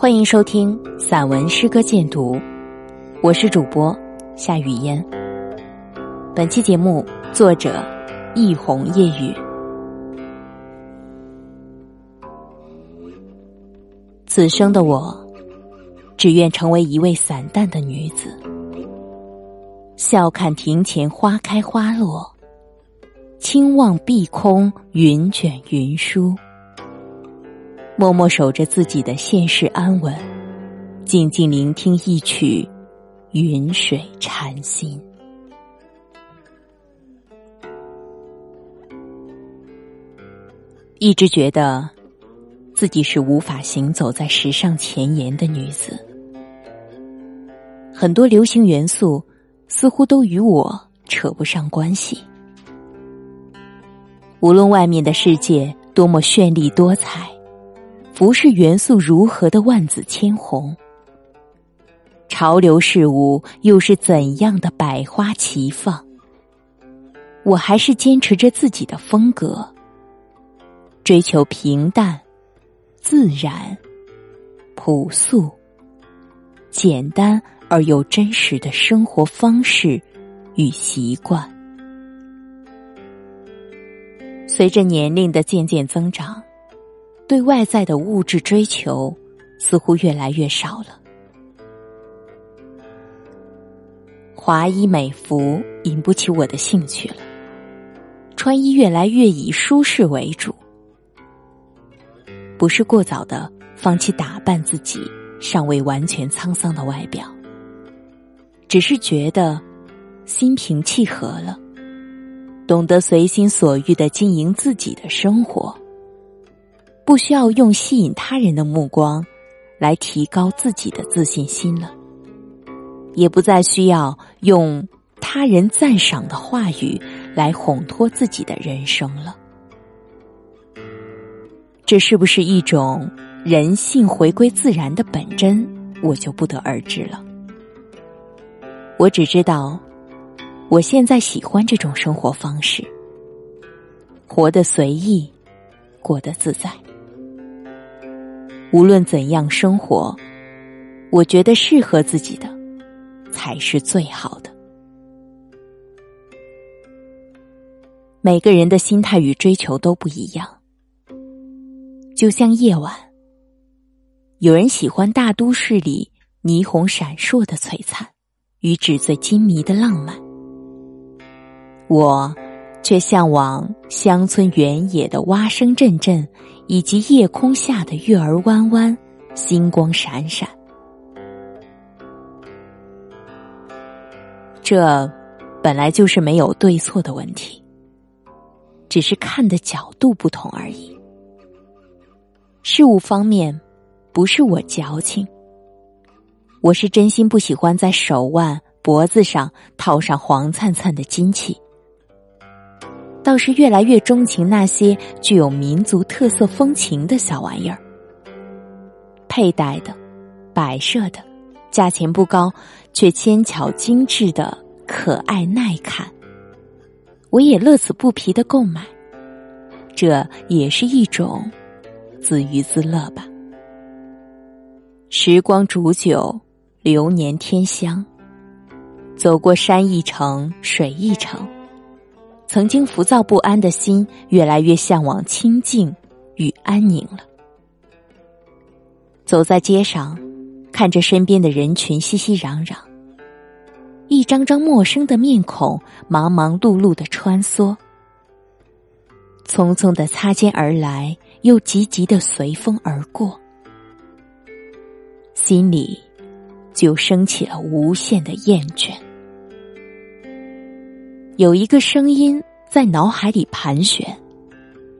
欢迎收听散文诗歌鉴读，我是主播夏雨嫣。本期节目作者一红夜雨。此生的我，只愿成为一位散淡的女子，笑看庭前花开花落，轻望碧空云卷云舒。默默守着自己的现世安稳，静静聆听一曲云水禅心。一直觉得自己是无法行走在时尚前沿的女子，很多流行元素似乎都与我扯不上关系。无论外面的世界多么绚丽多彩。服饰元素如何的万紫千红，潮流事物又是怎样的百花齐放？我还是坚持着自己的风格，追求平淡、自然、朴素、简单而又真实的生活方式与习惯。随着年龄的渐渐增长。对外在的物质追求似乎越来越少了，华衣美服引不起我的兴趣了，穿衣越来越以舒适为主，不是过早的放弃打扮自己尚未完全沧桑的外表，只是觉得心平气和了，懂得随心所欲的经营自己的生活。不需要用吸引他人的目光来提高自己的自信心了，也不再需要用他人赞赏的话语来烘托自己的人生了。这是不是一种人性回归自然的本真，我就不得而知了。我只知道，我现在喜欢这种生活方式，活得随意，过得自在。无论怎样生活，我觉得适合自己的才是最好的。每个人的心态与追求都不一样，就像夜晚，有人喜欢大都市里霓虹闪烁的璀璨与纸醉金迷的浪漫，我。却向往乡村原野的蛙声阵阵，以及夜空下的月儿弯弯，星光闪闪。这本来就是没有对错的问题，只是看的角度不同而已。事物方面，不是我矫情，我是真心不喜欢在手腕、脖子上套上黄灿灿的金器。倒是越来越钟情那些具有民族特色风情的小玩意儿，佩戴的、摆设的，价钱不高却纤巧精致的可爱耐看，我也乐此不疲的购买，这也是一种自娱自乐吧。时光煮酒，流年添香，走过山一程，水一程。曾经浮躁不安的心，越来越向往清静与安宁了。走在街上，看着身边的人群熙熙攘攘，一张张陌生的面孔忙忙碌碌的穿梭，匆匆的擦肩而来，又急急的随风而过，心里就升起了无限的厌倦。有一个声音在脑海里盘旋，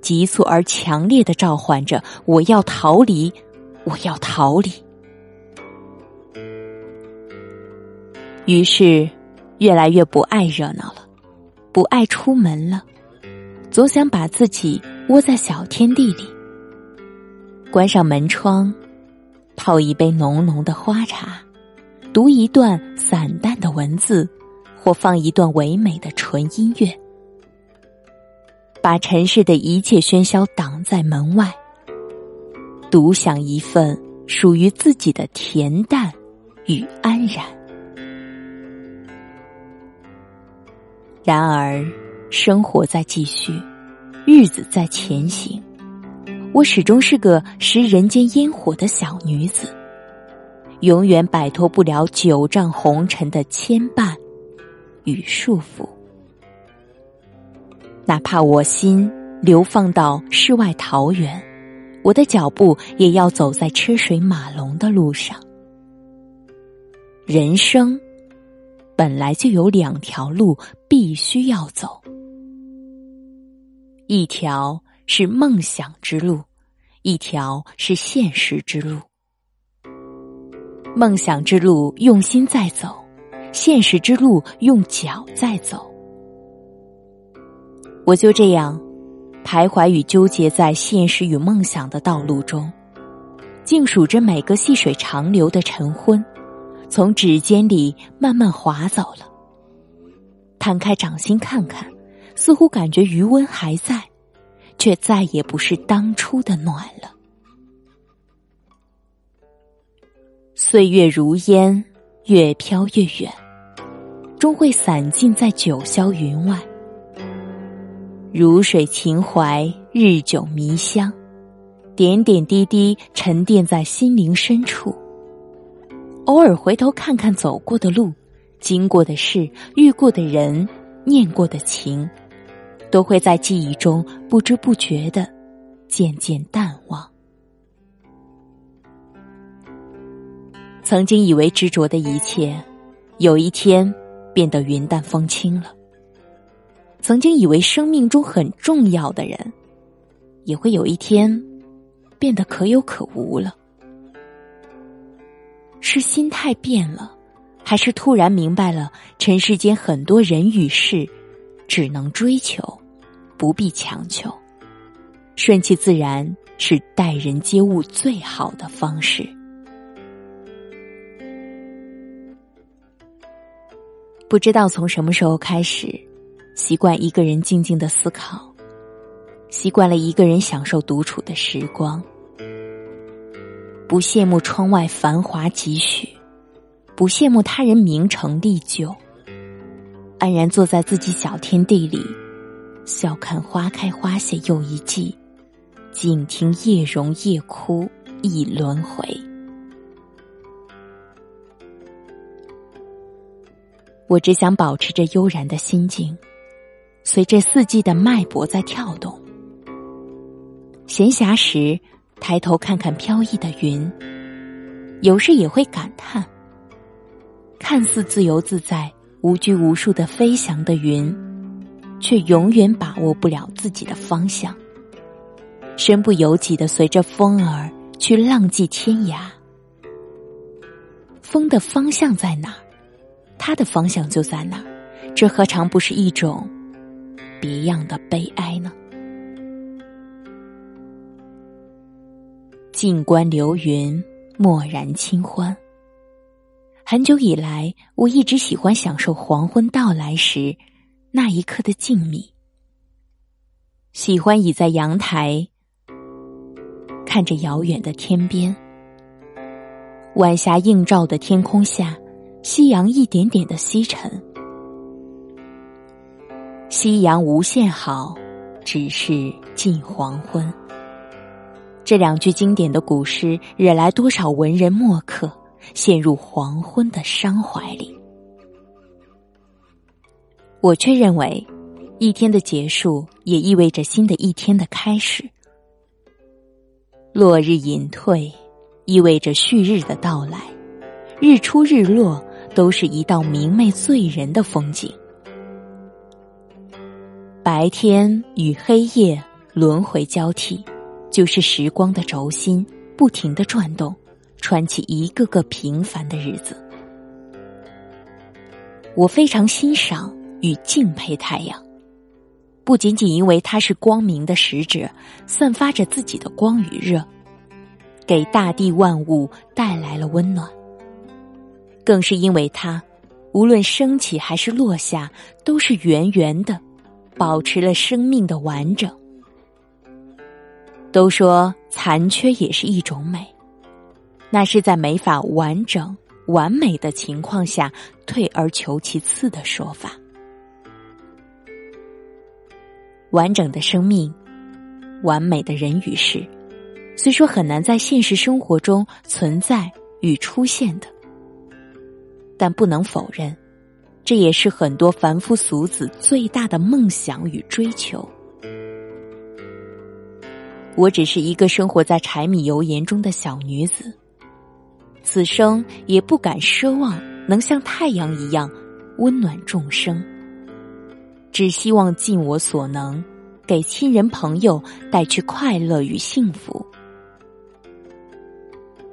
急促而强烈的召唤着：“我要逃离，我要逃离。”于是，越来越不爱热闹了，不爱出门了，总想把自己窝在小天地里，关上门窗，泡一杯浓浓的花茶，读一段散淡的文字。或放一段唯美的纯音乐，把尘世的一切喧嚣挡在门外，独享一份属于自己的恬淡与安然。然而，生活在继续，日子在前行，我始终是个食人间烟火的小女子，永远摆脱不了九丈红尘的牵绊与束缚。哪怕我心流放到世外桃源，我的脚步也要走在车水马龙的路上。人生本来就有两条路必须要走，一条是梦想之路，一条是现实之路。梦想之路用心在走，现实之路用脚在走。我就这样徘徊与纠结在现实与梦想的道路中，静数着每个细水长流的晨昏，从指尖里慢慢划走了。摊开掌心看看，似乎感觉余温还在，却再也不是当初的暖了。岁月如烟，越飘越远，终会散尽在九霄云外。如水情怀，日久弥香，点点滴滴沉淀在心灵深处。偶尔回头看看走过的路，经过的事，遇过的人，念过的情，都会在记忆中不知不觉的渐渐淡忘。曾经以为执着的一切，有一天变得云淡风轻了。曾经以为生命中很重要的人，也会有一天变得可有可无了。是心态变了，还是突然明白了尘世间很多人与事，只能追求，不必强求，顺其自然是待人接物最好的方式。不知道从什么时候开始。习惯一个人静静的思考，习惯了一个人享受独处的时光，不羡慕窗外繁华几许，不羡慕他人名成利就，安然坐在自己小天地里，笑看花开花谢又一季，静听夜荣夜哭一轮回。我只想保持着悠然的心境。随着四季的脉搏在跳动，闲暇时抬头看看飘逸的云，有时也会感叹：看似自由自在、无拘无束的飞翔的云，却永远把握不了自己的方向，身不由己的随着风儿去浪迹天涯。风的方向在哪，他的方向就在哪儿，这何尝不是一种？别样的悲哀呢？静观流云，默然清欢。很久以来，我一直喜欢享受黄昏到来时那一刻的静谧，喜欢倚在阳台，看着遥远的天边，晚霞映照的天空下，夕阳一点点的西沉。夕阳无限好，只是近黄昏。这两句经典的古诗，惹来多少文人墨客陷入黄昏的伤怀里。我却认为，一天的结束也意味着新的一天的开始。落日隐退，意味着旭日的到来。日出日落，都是一道明媚醉人的风景。白天与黑夜轮回交替，就是时光的轴心不停的转动，串起一个个平凡的日子。我非常欣赏与敬佩太阳，不仅仅因为它是光明的使者，散发着自己的光与热，给大地万物带来了温暖，更是因为它，无论升起还是落下，都是圆圆的。保持了生命的完整。都说残缺也是一种美，那是在没法完整完美的情况下退而求其次的说法。完整的生命，完美的人与事，虽说很难在现实生活中存在与出现的，但不能否认，这也是很多凡夫俗子最大的梦想与追求。我只是一个生活在柴米油盐中的小女子，此生也不敢奢望能像太阳一样温暖众生。只希望尽我所能，给亲人朋友带去快乐与幸福。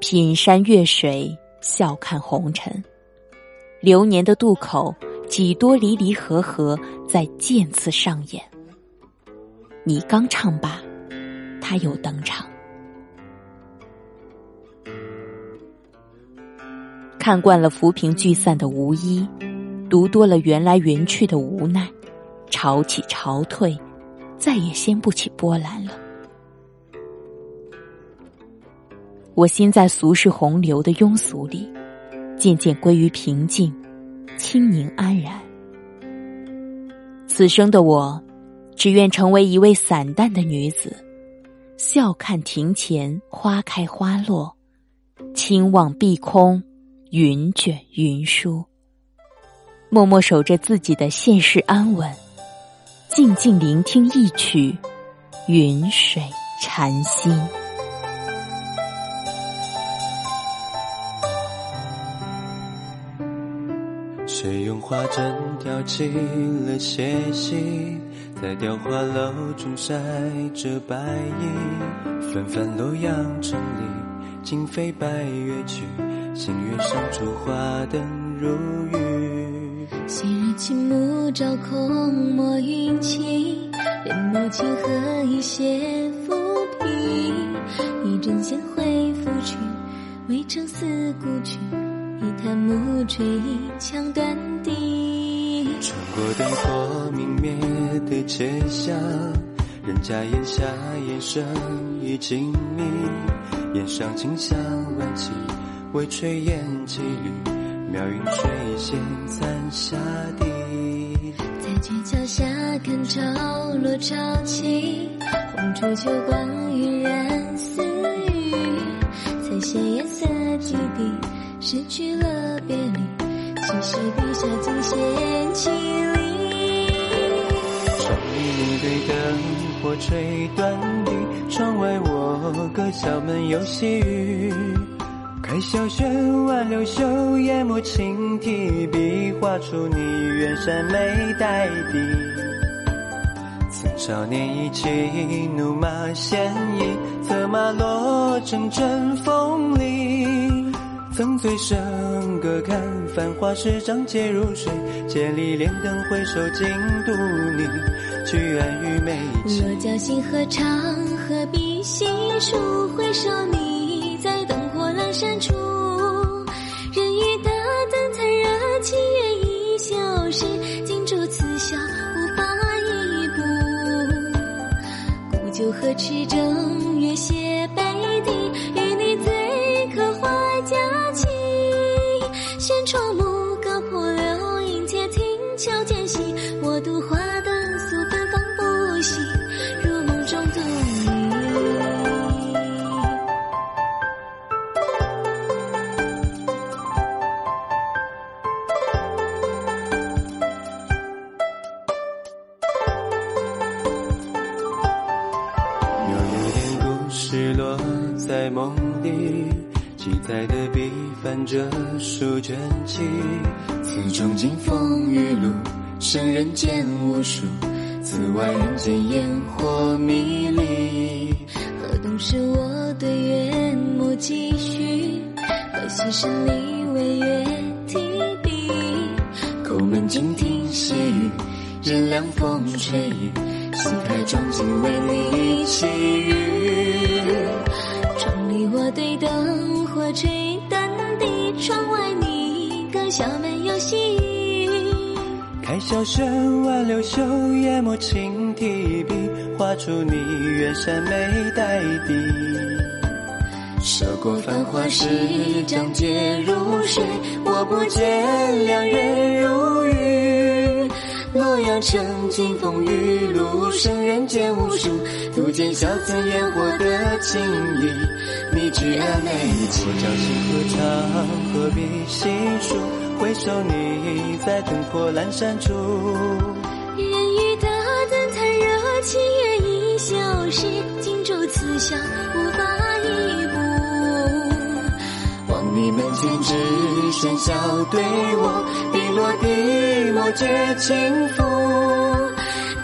品山阅水，笑看红尘，流年的渡口，几多离离合合在渐次上演。你刚唱罢，他又登场。看惯了浮萍聚散的无依，读多了缘来缘去的无奈。潮起潮退，再也掀不起波澜了。我心在俗世洪流的庸俗里，渐渐归于平静、清宁、安然。此生的我，只愿成为一位散淡的女子，笑看庭前花开花落，轻望碧空云卷云舒，默默守着自己的现世安稳。静静聆听一曲云水禅心。谁用花针挑起了斜息，在雕花楼中晒着白衣。纷纷洛阳城里，今飞白月去，星月上烛花灯如雨。昔日青木照空，墨云起，帘幕轻和一些浮萍。一枕闲回拂去，渭城思故去。暮垂，一腔断笛。穿过灯火明灭的街巷，人家檐下烟声已静谧。檐上清香万起，微炊烟几缕。妙云水仙残下地，在街桥下看潮落潮起，红烛秋光晕染似雨，彩写颜色几滴，失去了其实笔下尽显凄厉。窗里对灯火吹断笛，窗外我歌小门有细雨。开小轩，挽流袖，研墨轻提笔，画出你远山眉黛底。曾少年意气，怒马鲜衣，策马落成阵风里。曾醉生隔看繁华十丈皆如水，千里莲灯回首尽独你，去安于眉起。落江心何长，何必细数？回首你在灯火阑珊处，人语大灯残热，七月已消失，尽烛此笑无法一步。古酒何持正月斜着书卷起。此中经风雨路，生人间无数，此外人间烟火迷离。何东是我对月莫继续，何夕深里为月提笔。叩门静听细雨，任凉风吹雨，心开妆镜为你祈雨。窗里我对灯火吹淡笛，窗外你歌小门有细雨。开小轩，挽流袖，研墨轻提笔，画出你远山眉黛底。涉过繁华时，长街如水，我不见良人如玉。洛阳城金风玉露，生人间无数，独见小村烟火的情谊。你居然没我朝夕何长，何必细数？回首你在灯火阑珊处。人语的灯残热，七月已消失，荆州刺香无法喧嚣对我，滴落滴墨皆轻抚。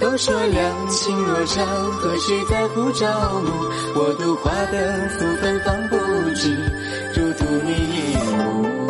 都说两情若长，何须在乎朝暮？我独花灯素芬芳不止，如图你一幕。